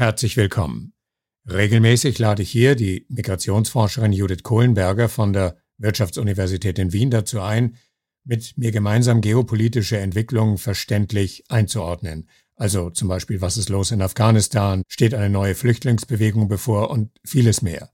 Herzlich willkommen. Regelmäßig lade ich hier die Migrationsforscherin Judith Kohlenberger von der Wirtschaftsuniversität in Wien dazu ein, mit mir gemeinsam geopolitische Entwicklungen verständlich einzuordnen. Also zum Beispiel, was ist los in Afghanistan, steht eine neue Flüchtlingsbewegung bevor und vieles mehr.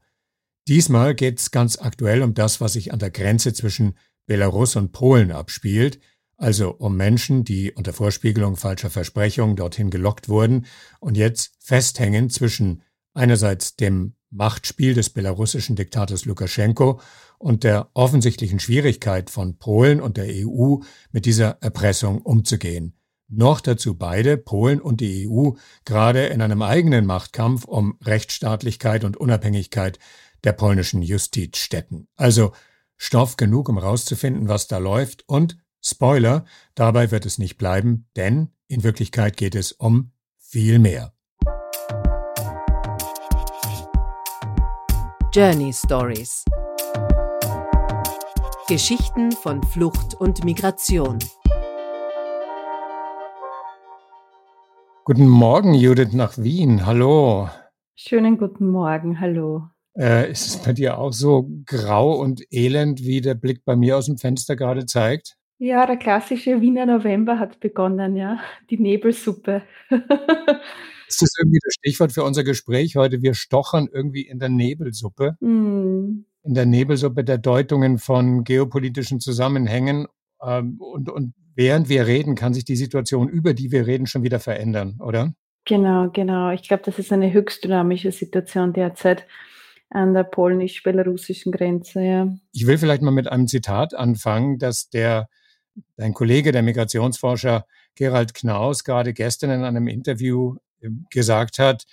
Diesmal geht es ganz aktuell um das, was sich an der Grenze zwischen Belarus und Polen abspielt, also um Menschen, die unter Vorspiegelung falscher Versprechungen dorthin gelockt wurden und jetzt festhängen zwischen einerseits dem Machtspiel des belarussischen Diktators Lukaschenko und der offensichtlichen Schwierigkeit von Polen und der EU mit dieser Erpressung umzugehen. Noch dazu beide, Polen und die EU, gerade in einem eigenen Machtkampf um Rechtsstaatlichkeit und Unabhängigkeit der polnischen Justiz stecken. Also Stoff genug, um rauszufinden, was da läuft und Spoiler, dabei wird es nicht bleiben, denn in Wirklichkeit geht es um viel mehr. Journey Stories Geschichten von Flucht und Migration. Guten Morgen, Judith nach Wien. Hallo. Schönen guten Morgen. Hallo. Äh, ist es bei dir auch so grau und elend, wie der Blick bei mir aus dem Fenster gerade zeigt? Ja, der klassische Wiener November hat begonnen, ja. Die Nebelsuppe. Ist das irgendwie das Stichwort für unser Gespräch heute? Wir stochern irgendwie in der Nebelsuppe. Mm. In der Nebelsuppe der Deutungen von geopolitischen Zusammenhängen. Ähm, und, und während wir reden, kann sich die Situation, über die wir reden, schon wieder verändern, oder? Genau, genau. Ich glaube, das ist eine höchst dynamische Situation derzeit an der polnisch-belarussischen Grenze. Ja. Ich will vielleicht mal mit einem Zitat anfangen, dass der dein Kollege, der Migrationsforscher Gerald Knaus, gerade gestern in einem Interview gesagt hat,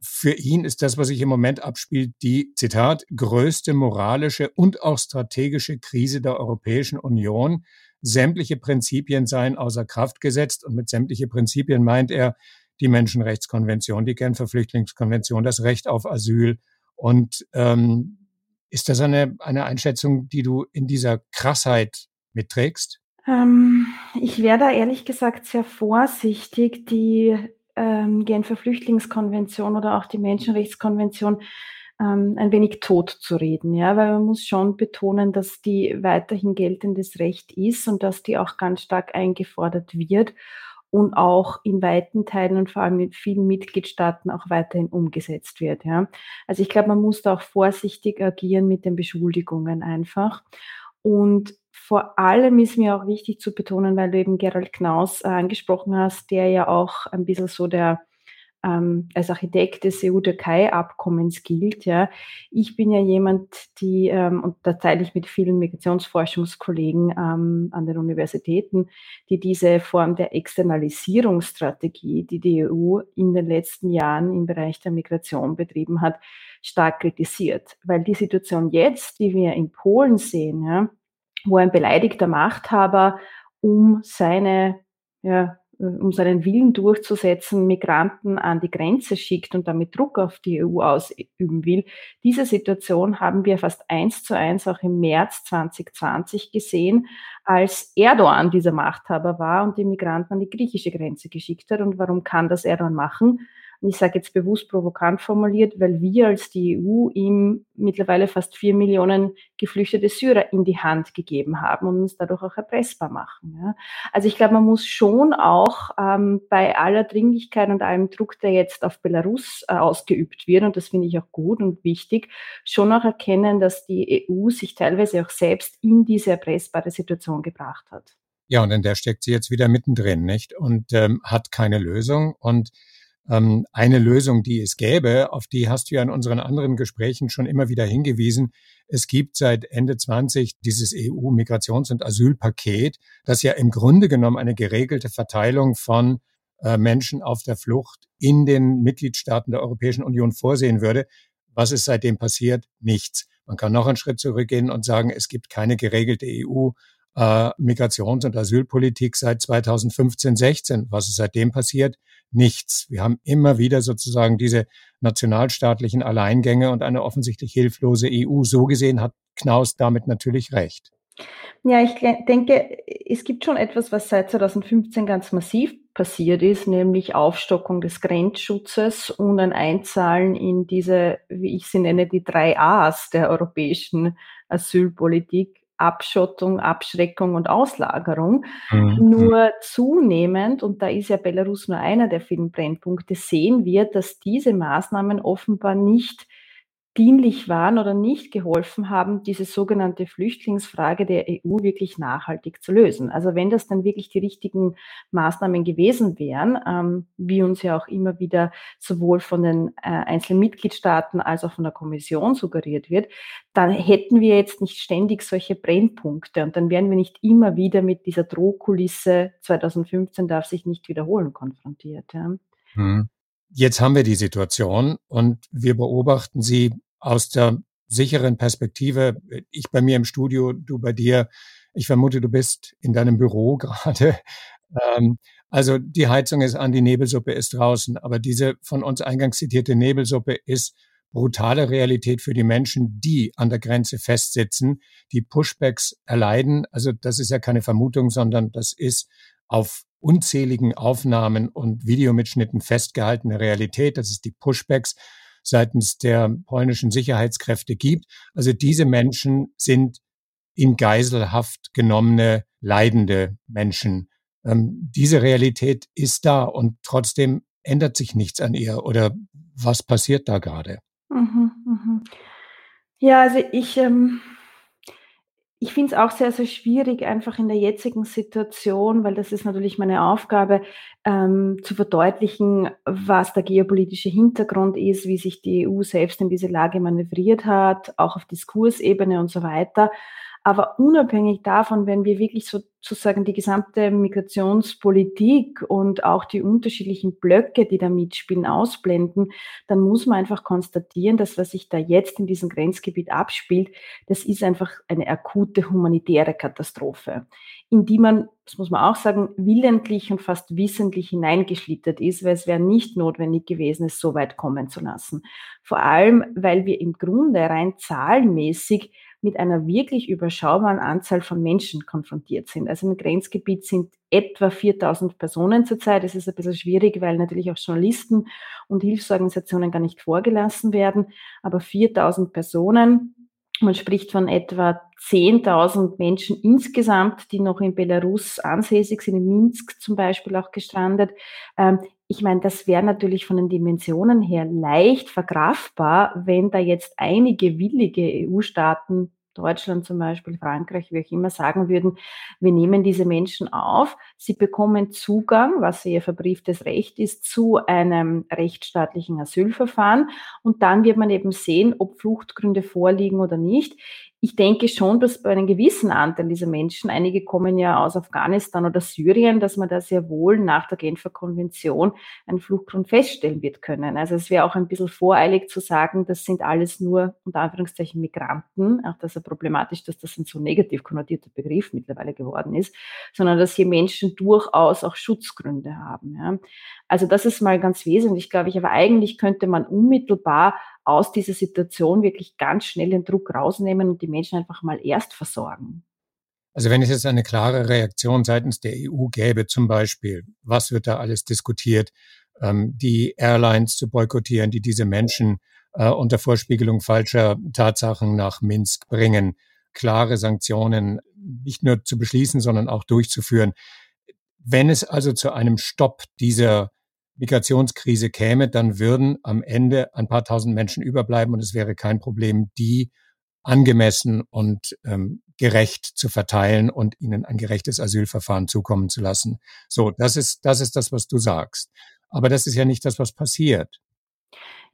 für ihn ist das, was sich im Moment abspielt, die, Zitat, größte moralische und auch strategische Krise der Europäischen Union. Sämtliche Prinzipien seien außer Kraft gesetzt und mit sämtliche Prinzipien meint er die Menschenrechtskonvention, die Genfer Flüchtlingskonvention, das Recht auf Asyl. Und ähm, ist das eine, eine Einschätzung, die du in dieser Krassheit mitträgst? Ähm, ich wäre da ehrlich gesagt sehr vorsichtig, die ähm, Genfer Flüchtlingskonvention oder auch die Menschenrechtskonvention ähm, ein wenig tot zu reden, ja, weil man muss schon betonen, dass die weiterhin geltendes Recht ist und dass die auch ganz stark eingefordert wird und auch in weiten Teilen und vor allem in vielen Mitgliedstaaten auch weiterhin umgesetzt wird. Ja. Also ich glaube, man muss da auch vorsichtig agieren mit den Beschuldigungen einfach. Und vor allem ist mir auch wichtig zu betonen, weil du eben Gerald Knaus äh, angesprochen hast, der ja auch ein bisschen so der ähm, als Architekt des EU-Türkei-Abkommens gilt. Ja. Ich bin ja jemand, die, ähm, und da teile ich mit vielen Migrationsforschungskollegen ähm, an den Universitäten, die diese Form der Externalisierungsstrategie, die die EU in den letzten Jahren im Bereich der Migration betrieben hat, stark kritisiert. Weil die Situation jetzt, die wir in Polen sehen, ja, wo ein beleidigter Machthaber um seine, ja, um seinen Willen durchzusetzen, Migranten an die Grenze schickt und damit Druck auf die EU ausüben will. Diese Situation haben wir fast eins zu eins auch im März 2020 gesehen, als Erdogan dieser Machthaber war und die Migranten an die griechische Grenze geschickt hat. Und warum kann das Erdogan machen? Und ich sage jetzt bewusst provokant formuliert, weil wir als die EU ihm mittlerweile fast vier Millionen geflüchtete Syrer in die Hand gegeben haben und uns dadurch auch erpressbar machen. Ja. Also ich glaube, man muss schon auch ähm, bei aller Dringlichkeit und allem Druck, der jetzt auf Belarus äh, ausgeübt wird, und das finde ich auch gut und wichtig, schon auch erkennen, dass die EU sich teilweise auch selbst in diese erpressbare Situation gebracht hat. Ja, und in der steckt sie jetzt wieder mittendrin, nicht? Und ähm, hat keine Lösung. Und ähm, eine Lösung, die es gäbe, auf die hast du ja in unseren anderen Gesprächen schon immer wieder hingewiesen. Es gibt seit Ende 20 dieses EU-Migrations- und Asylpaket, das ja im Grunde genommen eine geregelte Verteilung von äh, Menschen auf der Flucht in den Mitgliedstaaten der Europäischen Union vorsehen würde. Was ist seitdem passiert? Nichts. Man kann noch einen Schritt zurückgehen und sagen, es gibt keine geregelte EU äh, Migrations- und Asylpolitik seit 2015, 16. Was ist seitdem passiert? Nichts. Wir haben immer wieder sozusagen diese nationalstaatlichen Alleingänge und eine offensichtlich hilflose EU. So gesehen hat Knaus damit natürlich recht. Ja, ich denke, es gibt schon etwas, was seit 2015 ganz massiv passiert ist, nämlich Aufstockung des Grenzschutzes und ein Einzahlen in diese, wie ich sie nenne, die drei A's der europäischen Asylpolitik. Abschottung, Abschreckung und Auslagerung. Mhm. Nur zunehmend, und da ist ja Belarus nur einer der vielen Brennpunkte, sehen wir, dass diese Maßnahmen offenbar nicht dienlich waren oder nicht geholfen haben, diese sogenannte Flüchtlingsfrage der EU wirklich nachhaltig zu lösen. Also wenn das dann wirklich die richtigen Maßnahmen gewesen wären, ähm, wie uns ja auch immer wieder sowohl von den äh, einzelnen Mitgliedstaaten als auch von der Kommission suggeriert wird, dann hätten wir jetzt nicht ständig solche Brennpunkte und dann wären wir nicht immer wieder mit dieser Drohkulisse 2015 darf sich nicht wiederholen konfrontiert. Ja. Hm. Jetzt haben wir die Situation und wir beobachten sie aus der sicheren Perspektive, ich bei mir im Studio, du bei dir, ich vermute, du bist in deinem Büro gerade. Ähm, also die Heizung ist an, die Nebelsuppe ist draußen, aber diese von uns eingangs zitierte Nebelsuppe ist brutale Realität für die Menschen, die an der Grenze festsitzen, die Pushbacks erleiden. Also das ist ja keine Vermutung, sondern das ist auf unzähligen Aufnahmen und Videomitschnitten festgehaltene Realität. Das ist die Pushbacks seitens der polnischen Sicherheitskräfte gibt. Also diese Menschen sind in Geiselhaft genommene, leidende Menschen. Ähm, diese Realität ist da und trotzdem ändert sich nichts an ihr. Oder was passiert da gerade? Mhm, mh. Ja, also ich ähm, ich finde es auch sehr, sehr schwierig, einfach in der jetzigen Situation, weil das ist natürlich meine Aufgabe, ähm, zu verdeutlichen, was der geopolitische Hintergrund ist, wie sich die EU selbst in diese Lage manövriert hat, auch auf Diskursebene und so weiter. Aber unabhängig davon, wenn wir wirklich sozusagen die gesamte Migrationspolitik und auch die unterschiedlichen Blöcke, die da mitspielen, ausblenden, dann muss man einfach konstatieren, dass was sich da jetzt in diesem Grenzgebiet abspielt, das ist einfach eine akute humanitäre Katastrophe, in die man, das muss man auch sagen, willentlich und fast wissentlich hineingeschlittert ist, weil es wäre nicht notwendig gewesen, es so weit kommen zu lassen. Vor allem, weil wir im Grunde rein zahlenmäßig mit einer wirklich überschaubaren Anzahl von Menschen konfrontiert sind. Also im Grenzgebiet sind etwa 4000 Personen zurzeit. Es ist ein bisschen schwierig, weil natürlich auch Journalisten und Hilfsorganisationen gar nicht vorgelassen werden. Aber 4000 Personen. Man spricht von etwa 10.000 Menschen insgesamt, die noch in Belarus ansässig sind, in Minsk zum Beispiel auch gestrandet. Ähm, ich meine, das wäre natürlich von den Dimensionen her leicht verkraftbar, wenn da jetzt einige willige EU-Staaten Deutschland zum Beispiel, Frankreich, wie auch immer, sagen würden, wir nehmen diese Menschen auf, sie bekommen Zugang, was ihr verbrieftes Recht ist, zu einem rechtsstaatlichen Asylverfahren. Und dann wird man eben sehen, ob Fluchtgründe vorliegen oder nicht ich denke schon, dass bei einem gewissen Anteil dieser Menschen, einige kommen ja aus Afghanistan oder Syrien, dass man da sehr wohl nach der Genfer Konvention einen Fluchtgrund feststellen wird können. Also es wäre auch ein bisschen voreilig zu sagen, das sind alles nur unter Anführungszeichen Migranten. Auch das ist ja problematisch, dass das ein so negativ konnotierter Begriff mittlerweile geworden ist, sondern dass hier Menschen durchaus auch Schutzgründe haben. Ja. Also das ist mal ganz wesentlich, glaube ich. Aber eigentlich könnte man unmittelbar aus dieser Situation wirklich ganz schnell den Druck rausnehmen und die Menschen einfach mal erst versorgen. Also wenn es jetzt eine klare Reaktion seitens der EU gäbe, zum Beispiel, was wird da alles diskutiert, ähm, die Airlines zu boykottieren, die diese Menschen äh, unter Vorspiegelung falscher Tatsachen nach Minsk bringen, klare Sanktionen nicht nur zu beschließen, sondern auch durchzuführen. Wenn es also zu einem Stopp dieser Migrationskrise käme, dann würden am Ende ein paar tausend Menschen überbleiben und es wäre kein Problem, die angemessen und ähm, gerecht zu verteilen und ihnen ein gerechtes Asylverfahren zukommen zu lassen. So, das ist, das ist das, was du sagst. Aber das ist ja nicht das, was passiert.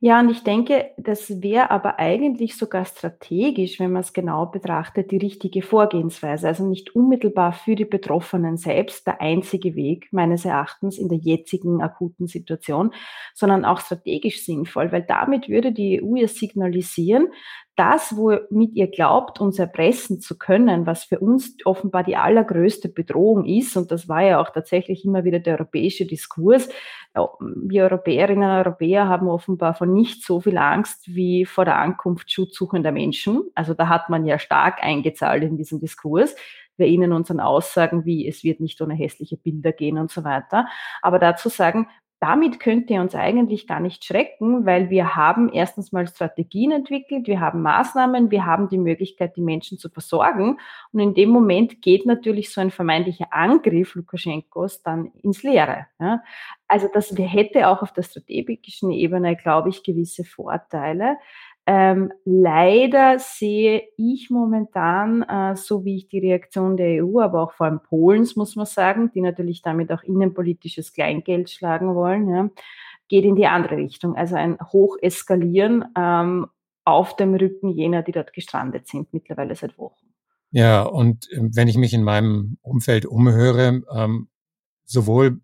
Ja, und ich denke, das wäre aber eigentlich sogar strategisch, wenn man es genau betrachtet, die richtige Vorgehensweise. Also nicht unmittelbar für die Betroffenen selbst der einzige Weg meines Erachtens in der jetzigen akuten Situation, sondern auch strategisch sinnvoll, weil damit würde die EU ja signalisieren, das, womit ihr glaubt, uns erpressen zu können, was für uns offenbar die allergrößte Bedrohung ist, und das war ja auch tatsächlich immer wieder der europäische Diskurs, wir Europäerinnen und Europäer haben offenbar von nicht so viel Angst wie vor der Ankunft schutzsuchender Menschen. Also da hat man ja stark eingezahlt in diesen Diskurs. Wir ihnen unseren Aussagen wie es wird nicht ohne hässliche Bilder gehen und so weiter. Aber dazu sagen, damit könnt ihr uns eigentlich gar nicht schrecken, weil wir haben erstens mal Strategien entwickelt, wir haben Maßnahmen, wir haben die Möglichkeit, die Menschen zu versorgen. Und in dem Moment geht natürlich so ein vermeintlicher Angriff Lukaschenkos dann ins Leere. Ja. Also das hätte auch auf der strategischen Ebene, glaube ich, gewisse Vorteile. Ähm, leider sehe ich momentan, äh, so wie ich die Reaktion der EU, aber auch vor allem Polens, muss man sagen, die natürlich damit auch innenpolitisches Kleingeld schlagen wollen, ja, geht in die andere Richtung. Also ein Hocheskalieren ähm, auf dem Rücken jener, die dort gestrandet sind, mittlerweile seit Wochen. Ja, und äh, wenn ich mich in meinem Umfeld umhöre, ähm, sowohl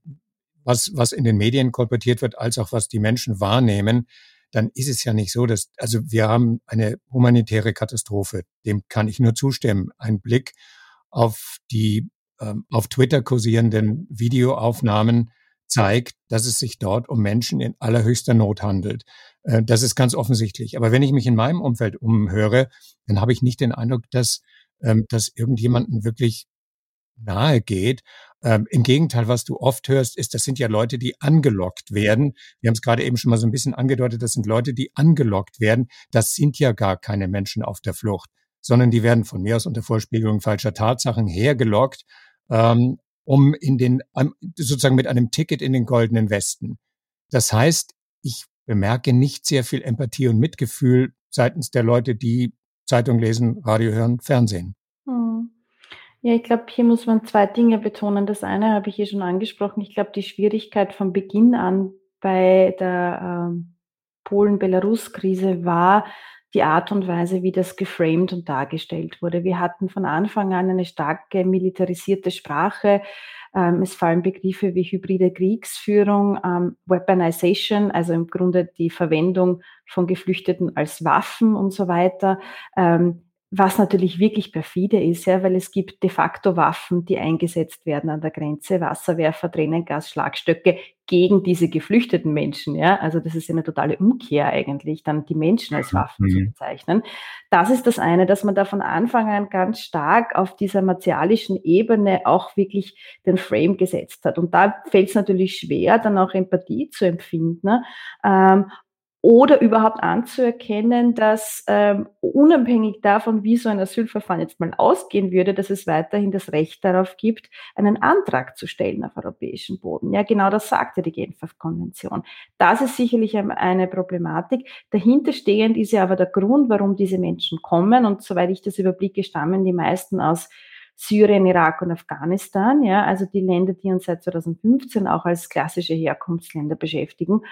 was, was in den Medien kolportiert wird, als auch was die Menschen wahrnehmen, dann ist es ja nicht so, dass, also wir haben eine humanitäre Katastrophe. Dem kann ich nur zustimmen. Ein Blick auf die ähm, auf Twitter kursierenden Videoaufnahmen zeigt, dass es sich dort um Menschen in allerhöchster Not handelt. Äh, das ist ganz offensichtlich. Aber wenn ich mich in meinem Umfeld umhöre, dann habe ich nicht den Eindruck, dass, ähm, dass irgendjemanden wirklich nahe geht. Ähm, Im Gegenteil, was du oft hörst, ist, das sind ja Leute, die angelockt werden. Wir haben es gerade eben schon mal so ein bisschen angedeutet, das sind Leute, die angelockt werden. Das sind ja gar keine Menschen auf der Flucht, sondern die werden von mir aus unter Vorspiegelung falscher Tatsachen hergelockt, ähm, um in den, sozusagen mit einem Ticket in den goldenen Westen. Das heißt, ich bemerke nicht sehr viel Empathie und Mitgefühl seitens der Leute, die Zeitung lesen, Radio hören, Fernsehen. Ja, ich glaube, hier muss man zwei Dinge betonen. Das eine habe ich hier schon angesprochen. Ich glaube, die Schwierigkeit von Beginn an bei der ähm, Polen-Belarus-Krise war die Art und Weise, wie das geframed und dargestellt wurde. Wir hatten von Anfang an eine starke militarisierte Sprache. Ähm, es fallen Begriffe wie hybride Kriegsführung, ähm, Weaponization, also im Grunde die Verwendung von Geflüchteten als Waffen und so weiter. Ähm, was natürlich wirklich perfide ist, ja, weil es gibt de facto Waffen, die eingesetzt werden an der Grenze, Wasserwerfer, Tränengas, Schlagstöcke gegen diese geflüchteten Menschen, ja. Also das ist eine totale Umkehr eigentlich, dann die Menschen als Waffen mhm. zu bezeichnen. Das ist das eine, dass man da von Anfang an ganz stark auf dieser martialischen Ebene auch wirklich den Frame gesetzt hat. Und da fällt es natürlich schwer, dann auch Empathie zu empfinden. Ne? Ähm, oder überhaupt anzuerkennen, dass ähm, unabhängig davon, wie so ein Asylverfahren jetzt mal ausgehen würde, dass es weiterhin das Recht darauf gibt, einen Antrag zu stellen auf europäischem Boden. Ja, genau das sagte die Genfer Konvention. Das ist sicherlich eine Problematik. Dahinterstehend ist ja aber der Grund, warum diese Menschen kommen. Und soweit ich das überblicke, stammen die meisten aus Syrien, Irak und Afghanistan, ja, also die Länder, die uns seit 2015 auch als klassische Herkunftsländer beschäftigen.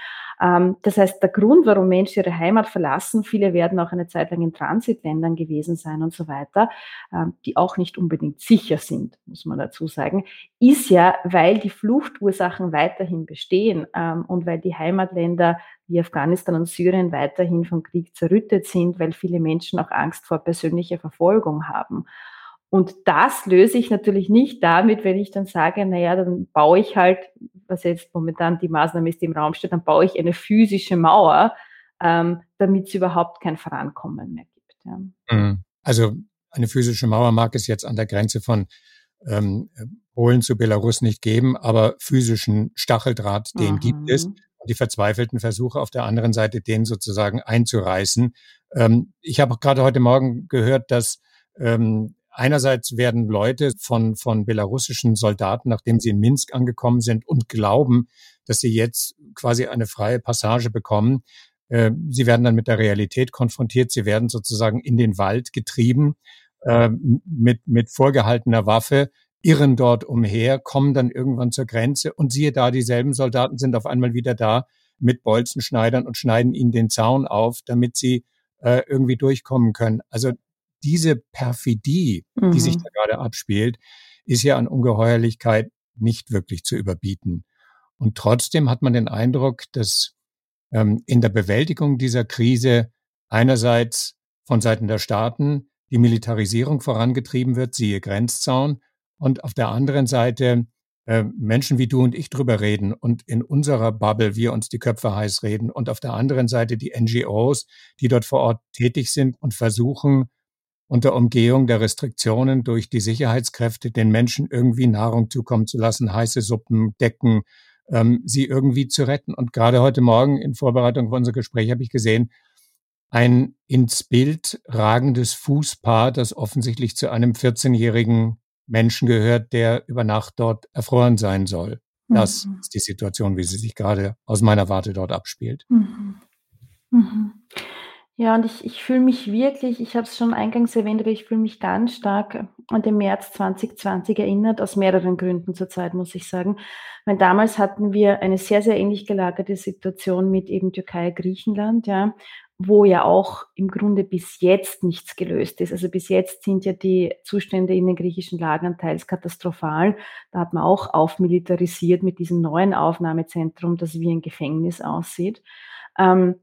Ähm, das heißt, der Grund, warum Menschen ihre Heimat verlassen, viele werden auch eine Zeit lang in Transitländern gewesen sein und so weiter, ähm, die auch nicht unbedingt sicher sind, muss man dazu sagen, ist ja, weil die Fluchtursachen weiterhin bestehen ähm, und weil die Heimatländer wie Afghanistan und Syrien weiterhin vom Krieg zerrüttet sind, weil viele Menschen auch Angst vor persönlicher Verfolgung haben. Und das löse ich natürlich nicht damit, wenn ich dann sage, naja, dann baue ich halt, was jetzt momentan die Maßnahme ist, die im Raum steht, dann baue ich eine physische Mauer, ähm, damit es überhaupt kein Vorankommen mehr gibt. Ja. Mhm. Also eine physische Mauer mag es jetzt an der Grenze von ähm, Polen zu Belarus nicht geben, aber physischen Stacheldraht, den mhm. gibt es. Und die verzweifelten Versuche auf der anderen Seite, den sozusagen einzureißen. Ähm, ich habe gerade heute Morgen gehört, dass ähm, Einerseits werden Leute von, von belarussischen Soldaten, nachdem sie in Minsk angekommen sind und glauben, dass sie jetzt quasi eine freie Passage bekommen, äh, sie werden dann mit der Realität konfrontiert, sie werden sozusagen in den Wald getrieben äh, mit, mit vorgehaltener Waffe, irren dort umher, kommen dann irgendwann zur Grenze und siehe da, dieselben Soldaten sind auf einmal wieder da mit Bolzenschneidern und schneiden ihnen den Zaun auf, damit sie äh, irgendwie durchkommen können. Also diese Perfidie, mhm. die sich mhm. da gerade abspielt, ist ja an Ungeheuerlichkeit nicht wirklich zu überbieten. Und trotzdem hat man den Eindruck, dass ähm, in der Bewältigung dieser Krise einerseits von Seiten der Staaten die Militarisierung vorangetrieben wird, siehe Grenzzaun, und auf der anderen Seite äh, Menschen wie du und ich drüber reden und in unserer Bubble wir uns die Köpfe heiß reden und auf der anderen Seite die NGOs, die dort vor Ort tätig sind und versuchen, unter Umgehung der Restriktionen durch die Sicherheitskräfte den Menschen irgendwie Nahrung zukommen zu lassen, heiße Suppen, Decken, ähm, sie irgendwie zu retten. Und gerade heute Morgen in Vorbereitung auf unser Gespräch habe ich gesehen, ein ins Bild ragendes Fußpaar, das offensichtlich zu einem 14-jährigen Menschen gehört, der über Nacht dort erfroren sein soll. Das mhm. ist die Situation, wie sie sich gerade aus meiner Warte dort abspielt. Mhm. Mhm. Ja, und ich, ich fühle mich wirklich, ich habe es schon eingangs erwähnt, aber ich fühle mich ganz stark an den März 2020 erinnert, aus mehreren Gründen zurzeit, muss ich sagen. Weil damals hatten wir eine sehr, sehr ähnlich gelagerte Situation mit eben Türkei, Griechenland, ja wo ja auch im Grunde bis jetzt nichts gelöst ist. Also bis jetzt sind ja die Zustände in den griechischen Lagern teils katastrophal. Da hat man auch aufmilitarisiert mit diesem neuen Aufnahmezentrum, das wie ein Gefängnis aussieht. Ähm,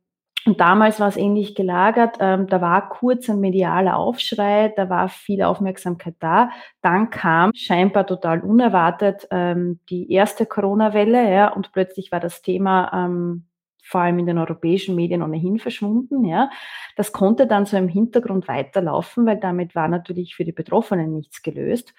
und damals war es ähnlich gelagert. Ähm, da war kurz ein medialer Aufschrei, da war viel Aufmerksamkeit da. Dann kam scheinbar total unerwartet ähm, die erste Corona-Welle, ja, und plötzlich war das Thema ähm, vor allem in den europäischen Medien ohnehin verschwunden. Ja. Das konnte dann so im Hintergrund weiterlaufen, weil damit war natürlich für die Betroffenen nichts gelöst.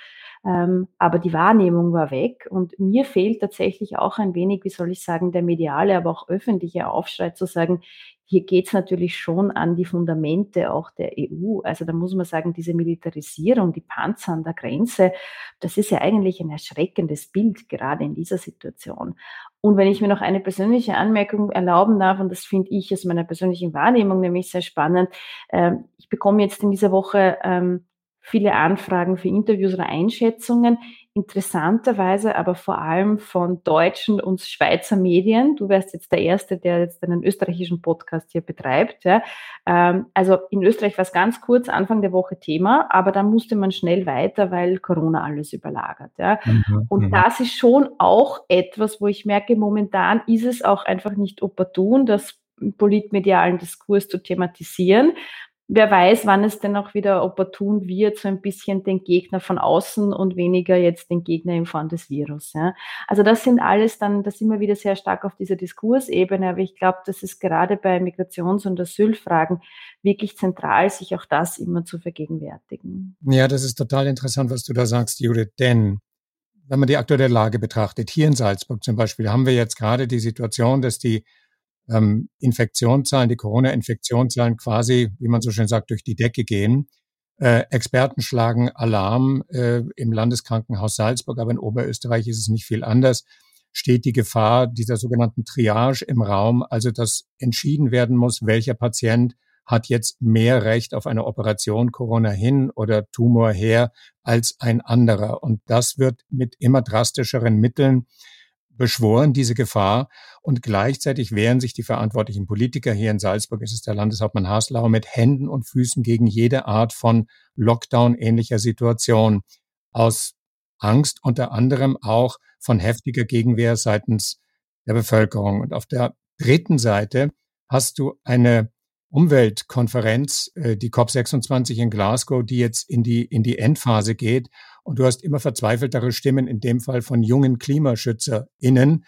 Ähm, aber die Wahrnehmung war weg und mir fehlt tatsächlich auch ein wenig, wie soll ich sagen, der mediale, aber auch öffentliche Aufschrei zu sagen, hier geht es natürlich schon an die Fundamente auch der EU. Also da muss man sagen, diese Militarisierung, die Panzer an der Grenze, das ist ja eigentlich ein erschreckendes Bild, gerade in dieser Situation. Und wenn ich mir noch eine persönliche Anmerkung erlauben darf, und das finde ich aus meiner persönlichen Wahrnehmung nämlich sehr spannend, äh, ich bekomme jetzt in dieser Woche ähm, viele Anfragen für Interviews oder Einschätzungen interessanterweise aber vor allem von deutschen und Schweizer Medien. Du wärst jetzt der Erste, der jetzt einen österreichischen Podcast hier betreibt. Ja. Ähm, also in Österreich war es ganz kurz, Anfang der Woche Thema, aber dann musste man schnell weiter, weil Corona alles überlagert. Ja. Mhm, und mhm. das ist schon auch etwas, wo ich merke, momentan ist es auch einfach nicht opportun, das politmedialen Diskurs zu thematisieren wer weiß, wann es denn auch wieder opportun wird, so ein bisschen den Gegner von außen und weniger jetzt den Gegner in Form des Virus. Ja. Also das sind alles dann, das sind wir wieder sehr stark auf dieser Diskursebene, aber ich glaube, das ist gerade bei Migrations- und Asylfragen wirklich zentral, sich auch das immer zu vergegenwärtigen. Ja, das ist total interessant, was du da sagst, Judith, denn wenn man die aktuelle Lage betrachtet, hier in Salzburg zum Beispiel, haben wir jetzt gerade die Situation, dass die ähm, Infektionszahlen, die Corona-Infektionszahlen quasi, wie man so schön sagt, durch die Decke gehen. Äh, Experten schlagen Alarm äh, im Landeskrankenhaus Salzburg, aber in Oberösterreich ist es nicht viel anders. Steht die Gefahr dieser sogenannten Triage im Raum, also dass entschieden werden muss, welcher Patient hat jetzt mehr Recht auf eine Operation Corona hin oder Tumor her als ein anderer. Und das wird mit immer drastischeren Mitteln beschworen, diese Gefahr. Und gleichzeitig wehren sich die verantwortlichen Politiker hier in Salzburg, ist es der Landeshauptmann Haslauer, mit Händen und Füßen gegen jede Art von Lockdown-ähnlicher Situation. Aus Angst unter anderem auch von heftiger Gegenwehr seitens der Bevölkerung. Und auf der dritten Seite hast du eine Umweltkonferenz, äh, die COP26 in Glasgow, die jetzt in die, in die Endphase geht. Und du hast immer verzweifeltere Stimmen, in dem Fall von jungen KlimaschützerInnen,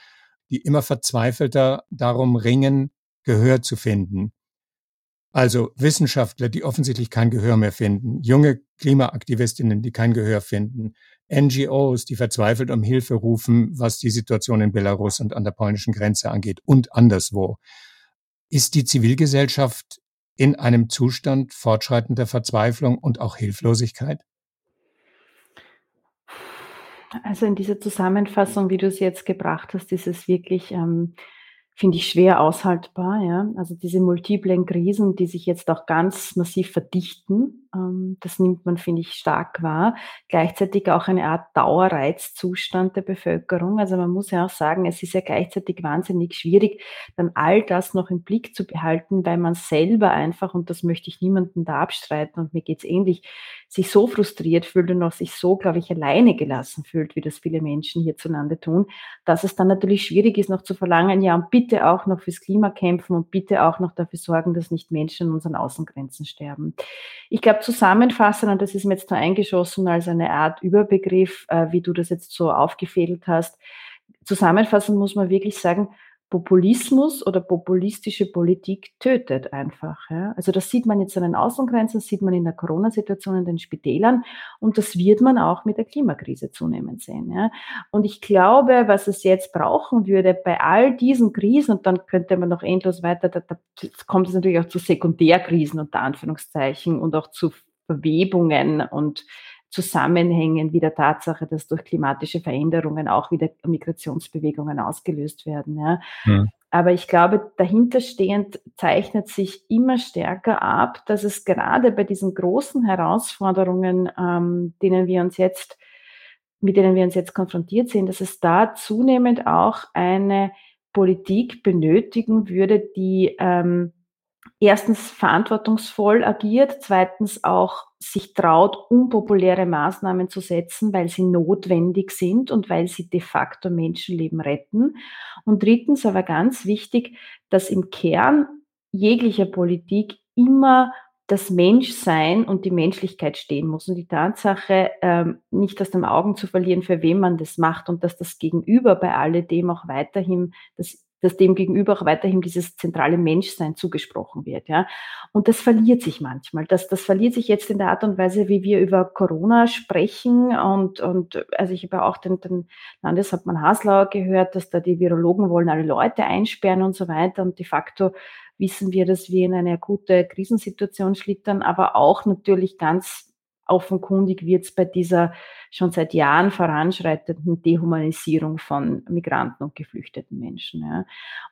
die immer verzweifelter darum ringen, Gehör zu finden. Also Wissenschaftler, die offensichtlich kein Gehör mehr finden, junge Klimaaktivistinnen, die kein Gehör finden, NGOs, die verzweifelt um Hilfe rufen, was die Situation in Belarus und an der polnischen Grenze angeht und anderswo. Ist die Zivilgesellschaft in einem Zustand fortschreitender Verzweiflung und auch Hilflosigkeit? Also in dieser Zusammenfassung, wie du es jetzt gebracht hast, ist es wirklich, ähm, finde ich, schwer aushaltbar. Ja? Also diese multiplen Krisen, die sich jetzt auch ganz massiv verdichten, das nimmt man, finde ich, stark wahr. Gleichzeitig auch eine Art Dauerreizzustand der Bevölkerung. Also man muss ja auch sagen, es ist ja gleichzeitig wahnsinnig schwierig, dann all das noch im Blick zu behalten, weil man selber einfach, und das möchte ich niemandem da abstreiten, und mir geht's ähnlich, sich so frustriert fühlt und auch sich so, glaube ich, alleine gelassen fühlt, wie das viele Menschen hierzulande tun, dass es dann natürlich schwierig ist, noch zu verlangen, ja, und bitte auch noch fürs Klima kämpfen und bitte auch noch dafür sorgen, dass nicht Menschen in unseren Außengrenzen sterben. Ich glaube, zusammenfassen, und das ist mir jetzt nur eingeschossen als eine Art Überbegriff, äh, wie du das jetzt so aufgefädelt hast, zusammenfassen muss man wirklich sagen, Populismus oder populistische Politik tötet einfach. Ja. Also das sieht man jetzt an den Außengrenzen, das sieht man in der Corona-Situation in den Spitälern und das wird man auch mit der Klimakrise zunehmend sehen. Ja. Und ich glaube, was es jetzt brauchen würde bei all diesen Krisen, und dann könnte man noch endlos weiter, da, da kommt es natürlich auch zu Sekundärkrisen unter Anführungszeichen und auch zu Verwebungen und Zusammenhängen wie der Tatsache, dass durch klimatische Veränderungen auch wieder Migrationsbewegungen ausgelöst werden. Ja. Mhm. Aber ich glaube, dahinterstehend zeichnet sich immer stärker ab, dass es gerade bei diesen großen Herausforderungen, ähm, denen wir uns jetzt, mit denen wir uns jetzt konfrontiert sehen, dass es da zunehmend auch eine Politik benötigen würde, die ähm, erstens verantwortungsvoll agiert, zweitens auch sich traut, unpopuläre Maßnahmen zu setzen, weil sie notwendig sind und weil sie de facto Menschenleben retten. Und drittens aber ganz wichtig, dass im Kern jeglicher Politik immer das Menschsein und die Menschlichkeit stehen muss und die Tatsache ähm, nicht aus den Augen zu verlieren, für wen man das macht und dass das Gegenüber bei alledem auch weiterhin das dass dem gegenüber auch weiterhin dieses zentrale Menschsein zugesprochen wird, ja. Und das verliert sich manchmal. Das, das verliert sich jetzt in der Art und Weise, wie wir über Corona sprechen. Und, und also ich habe auch den, den Landeshauptmann Haslauer gehört, dass da die Virologen wollen alle Leute einsperren und so weiter. Und de facto wissen wir, dass wir in eine akute Krisensituation schlittern, aber auch natürlich ganz offenkundig wird es bei dieser schon seit Jahren voranschreitenden Dehumanisierung von Migranten und geflüchteten Menschen. Ja.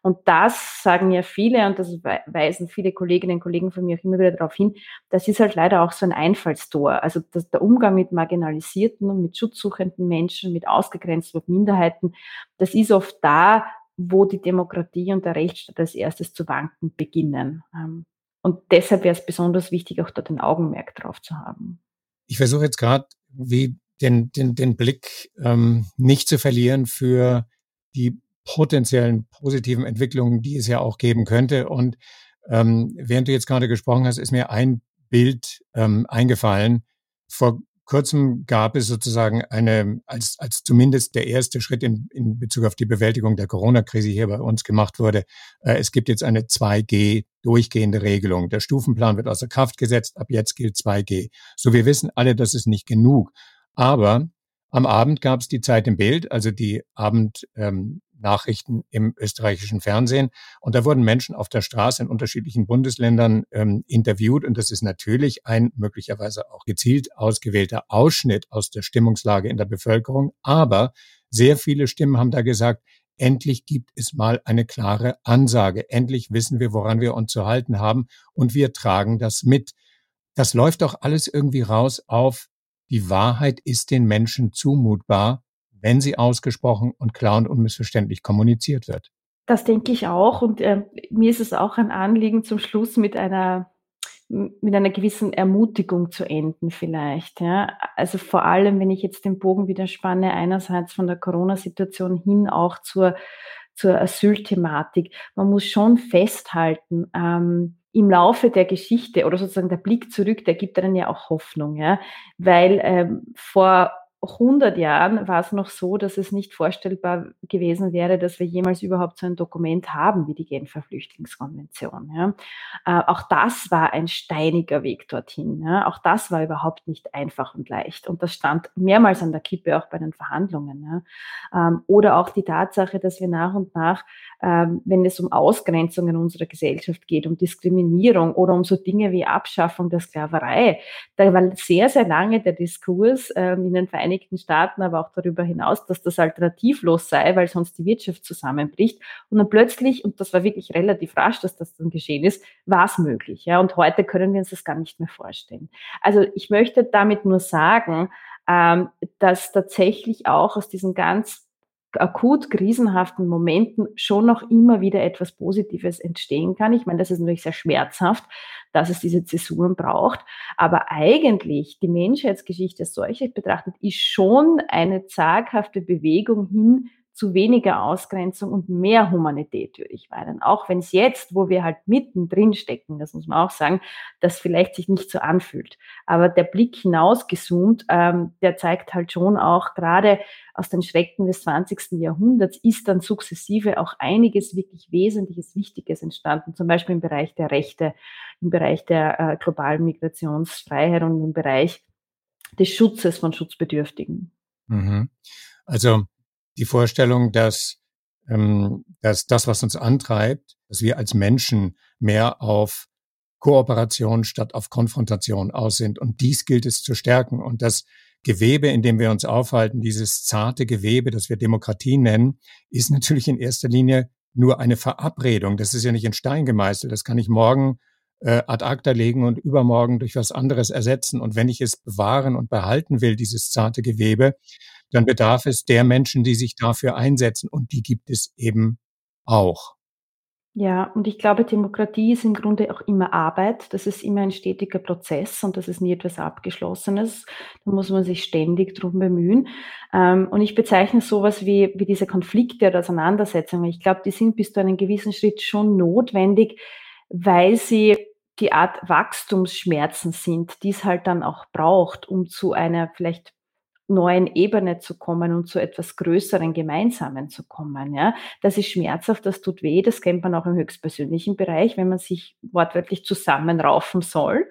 Und das sagen ja viele, und das weisen viele Kolleginnen und Kollegen von mir auch immer wieder darauf hin, das ist halt leider auch so ein Einfallstor. Also das, der Umgang mit marginalisierten und mit schutzsuchenden Menschen, mit ausgegrenzten Minderheiten, das ist oft da, wo die Demokratie und der Rechtsstaat als erstes zu wanken beginnen. Ähm, und deshalb wäre es besonders wichtig, auch dort ein Augenmerk drauf zu haben. Ich versuche jetzt gerade, wie den, den, den Blick ähm, nicht zu verlieren für die potenziellen positiven Entwicklungen, die es ja auch geben könnte. Und ähm, während du jetzt gerade gesprochen hast, ist mir ein Bild ähm, eingefallen. Vor kurzem gab es sozusagen eine, als, als zumindest der erste Schritt in, in Bezug auf die Bewältigung der Corona-Krise hier bei uns gemacht wurde, äh, es gibt jetzt eine 2G durchgehende Regelung. Der Stufenplan wird außer Kraft gesetzt, ab jetzt gilt 2G. So, wir wissen alle, das ist nicht genug. Aber am Abend gab es die Zeit im Bild, also die Abend, ähm, Nachrichten im österreichischen Fernsehen. Und da wurden Menschen auf der Straße in unterschiedlichen Bundesländern ähm, interviewt. Und das ist natürlich ein möglicherweise auch gezielt ausgewählter Ausschnitt aus der Stimmungslage in der Bevölkerung. Aber sehr viele Stimmen haben da gesagt, endlich gibt es mal eine klare Ansage. Endlich wissen wir, woran wir uns zu halten haben. Und wir tragen das mit. Das läuft doch alles irgendwie raus auf, die Wahrheit ist den Menschen zumutbar wenn sie ausgesprochen und klar und unmissverständlich kommuniziert wird. Das denke ich auch. Und äh, mir ist es auch ein Anliegen, zum Schluss mit einer mit einer gewissen Ermutigung zu enden vielleicht. Ja. Also vor allem, wenn ich jetzt den Bogen wieder spanne, einerseits von der Corona-Situation hin auch zur, zur Asylthematik. Man muss schon festhalten, ähm, im Laufe der Geschichte oder sozusagen der Blick zurück, der gibt dann ja auch Hoffnung, ja, weil ähm, vor 100 Jahren war es noch so, dass es nicht vorstellbar gewesen wäre, dass wir jemals überhaupt so ein Dokument haben wie die Genfer Flüchtlingskonvention. Ja. Äh, auch das war ein steiniger Weg dorthin. Ja. Auch das war überhaupt nicht einfach und leicht. Und das stand mehrmals an der Kippe auch bei den Verhandlungen. Ja. Ähm, oder auch die Tatsache, dass wir nach und nach, ähm, wenn es um Ausgrenzung in unserer Gesellschaft geht, um Diskriminierung oder um so Dinge wie Abschaffung der Sklaverei, da war sehr, sehr lange der Diskurs ähm, in den Vereinigten Vereinigten Staaten, aber auch darüber hinaus, dass das alternativlos sei, weil sonst die Wirtschaft zusammenbricht. Und dann plötzlich, und das war wirklich relativ rasch, dass das dann geschehen ist, war es möglich. Ja, und heute können wir uns das gar nicht mehr vorstellen. Also ich möchte damit nur sagen, ähm, dass tatsächlich auch aus diesen ganz akut krisenhaften Momenten schon noch immer wieder etwas Positives entstehen kann. Ich meine, das ist natürlich sehr schmerzhaft, dass es diese Zäsuren braucht. Aber eigentlich die Menschheitsgeschichte als solches betrachtet ist schon eine zaghafte Bewegung hin zu weniger Ausgrenzung und mehr Humanität, würde ich meinen. Auch wenn es jetzt, wo wir halt mittendrin stecken, das muss man auch sagen, das vielleicht sich nicht so anfühlt. Aber der Blick hinausgezoomt, ähm, der zeigt halt schon auch, gerade aus den Schrecken des 20. Jahrhunderts ist dann sukzessive auch einiges wirklich Wesentliches, Wichtiges entstanden, zum Beispiel im Bereich der Rechte, im Bereich der äh, globalen Migrationsfreiheit und im Bereich des Schutzes von Schutzbedürftigen. Mhm. Also die Vorstellung, dass, ähm, dass das, was uns antreibt, dass wir als Menschen mehr auf Kooperation statt auf Konfrontation aus sind. Und dies gilt es zu stärken. Und das Gewebe, in dem wir uns aufhalten, dieses zarte Gewebe, das wir Demokratie nennen, ist natürlich in erster Linie nur eine Verabredung. Das ist ja nicht in Stein gemeißelt. Das kann ich morgen äh, ad acta legen und übermorgen durch was anderes ersetzen. Und wenn ich es bewahren und behalten will, dieses zarte Gewebe, dann bedarf es der Menschen, die sich dafür einsetzen. Und die gibt es eben auch. Ja, und ich glaube, Demokratie ist im Grunde auch immer Arbeit. Das ist immer ein stetiger Prozess und das ist nie etwas Abgeschlossenes. Da muss man sich ständig drum bemühen. Ähm, und ich bezeichne sowas wie, wie diese Konflikte oder Auseinandersetzungen. Ich glaube, die sind bis zu einem gewissen Schritt schon notwendig, weil sie die Art Wachstumsschmerzen sind, die es halt dann auch braucht, um zu einer vielleicht neuen Ebene zu kommen und zu etwas größeren Gemeinsamen zu kommen. Ja, das ist schmerzhaft, das tut weh, das kennt man auch im höchstpersönlichen Bereich, wenn man sich wortwörtlich zusammenraufen soll.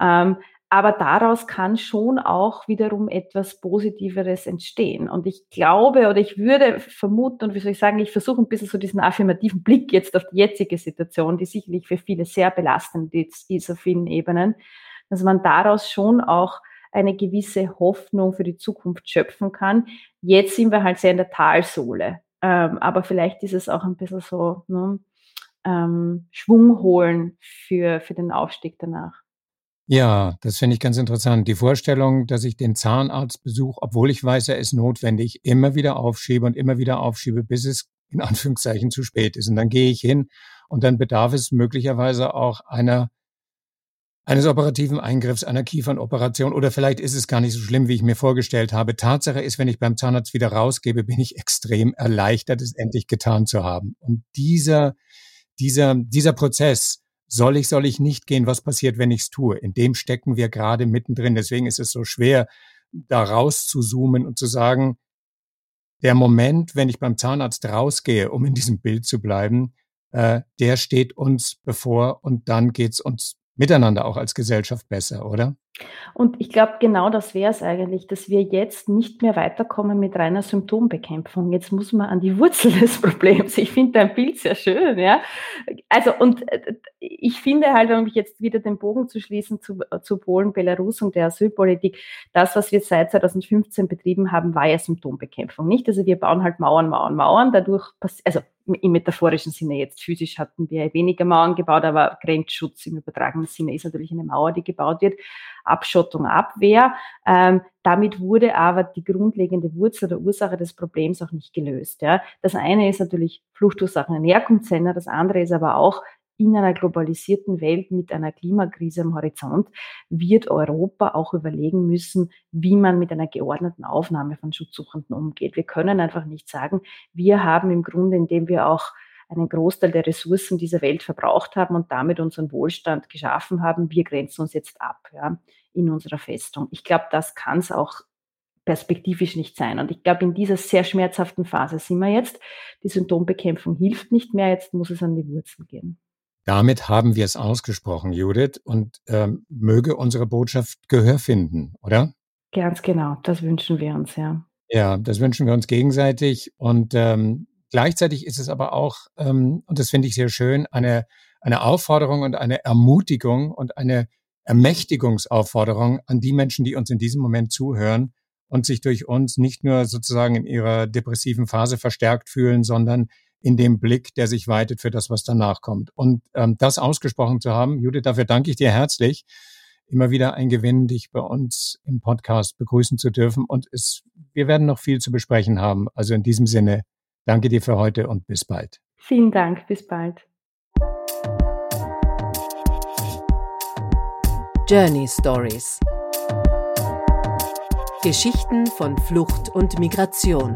Ähm, aber daraus kann schon auch wiederum etwas Positiveres entstehen. Und ich glaube oder ich würde vermuten und wie soll ich sagen, ich versuche ein bisschen so diesen affirmativen Blick jetzt auf die jetzige Situation, die sicherlich für viele sehr belastend ist auf vielen Ebenen, dass man daraus schon auch eine gewisse Hoffnung für die Zukunft schöpfen kann. Jetzt sind wir halt sehr in der Talsohle. Ähm, aber vielleicht ist es auch ein bisschen so ne, ähm, Schwung holen für, für den Aufstieg danach. Ja, das finde ich ganz interessant. Die Vorstellung, dass ich den Zahnarztbesuch, obwohl ich weiß, er ist notwendig, immer wieder aufschiebe und immer wieder aufschiebe, bis es in Anführungszeichen zu spät ist. Und dann gehe ich hin und dann bedarf es möglicherweise auch einer eines operativen Eingriffs, einer Kiefernoperation oder vielleicht ist es gar nicht so schlimm, wie ich mir vorgestellt habe. Tatsache ist, wenn ich beim Zahnarzt wieder rausgebe, bin ich extrem erleichtert, es endlich getan zu haben. Und dieser, dieser, dieser Prozess, soll ich, soll ich nicht gehen, was passiert, wenn ich es tue? In dem stecken wir gerade mittendrin. Deswegen ist es so schwer, da raus zu zoomen und zu sagen, der Moment, wenn ich beim Zahnarzt rausgehe, um in diesem Bild zu bleiben, äh, der steht uns bevor und dann geht's uns miteinander auch als Gesellschaft besser, oder? Und ich glaube, genau das wäre es eigentlich, dass wir jetzt nicht mehr weiterkommen mit reiner Symptombekämpfung. Jetzt muss man an die Wurzel des Problems. Ich finde dein Bild sehr schön, ja. Also, und äh, ich finde halt, um jetzt wieder den Bogen zu schließen zu, zu Polen, Belarus und der Asylpolitik, das, was wir seit 2015 betrieben haben, war ja Symptombekämpfung, nicht? Also wir bauen halt Mauern, Mauern, Mauern. Dadurch, also im metaphorischen Sinne jetzt physisch hatten wir weniger Mauern gebaut, aber Grenzschutz im übertragenen Sinne ist natürlich eine Mauer, die gebaut wird. Abschottung, Abwehr. Ähm, damit wurde aber die grundlegende Wurzel oder Ursache des Problems auch nicht gelöst. Ja. Das eine ist natürlich Fluchtursachen und Herkunftsländer, das andere ist aber auch in einer globalisierten Welt mit einer Klimakrise am Horizont wird Europa auch überlegen müssen, wie man mit einer geordneten Aufnahme von Schutzsuchenden umgeht. Wir können einfach nicht sagen, wir haben im Grunde, indem wir auch einen Großteil der Ressourcen dieser Welt verbraucht haben und damit unseren Wohlstand geschaffen haben, wir grenzen uns jetzt ab ja, in unserer Festung. Ich glaube, das kann es auch perspektivisch nicht sein. Und ich glaube, in dieser sehr schmerzhaften Phase sind wir jetzt. Die Symptombekämpfung hilft nicht mehr, jetzt muss es an die Wurzel gehen. Damit haben wir es ausgesprochen, Judith, und ähm, möge unsere Botschaft Gehör finden, oder? Ganz genau, das wünschen wir uns, ja. Ja, das wünschen wir uns gegenseitig. Und ähm, gleichzeitig ist es aber auch, ähm, und das finde ich sehr schön, eine, eine Aufforderung und eine Ermutigung und eine Ermächtigungsaufforderung an die Menschen, die uns in diesem Moment zuhören, und sich durch uns nicht nur sozusagen in ihrer depressiven Phase verstärkt fühlen, sondern in dem Blick, der sich weitet für das, was danach kommt. Und ähm, das ausgesprochen zu haben, Judith, dafür danke ich dir herzlich. Immer wieder ein Gewinn, dich bei uns im Podcast begrüßen zu dürfen. Und es, wir werden noch viel zu besprechen haben. Also in diesem Sinne, danke dir für heute und bis bald. Vielen Dank, bis bald. Journey Stories Geschichten von Flucht und Migration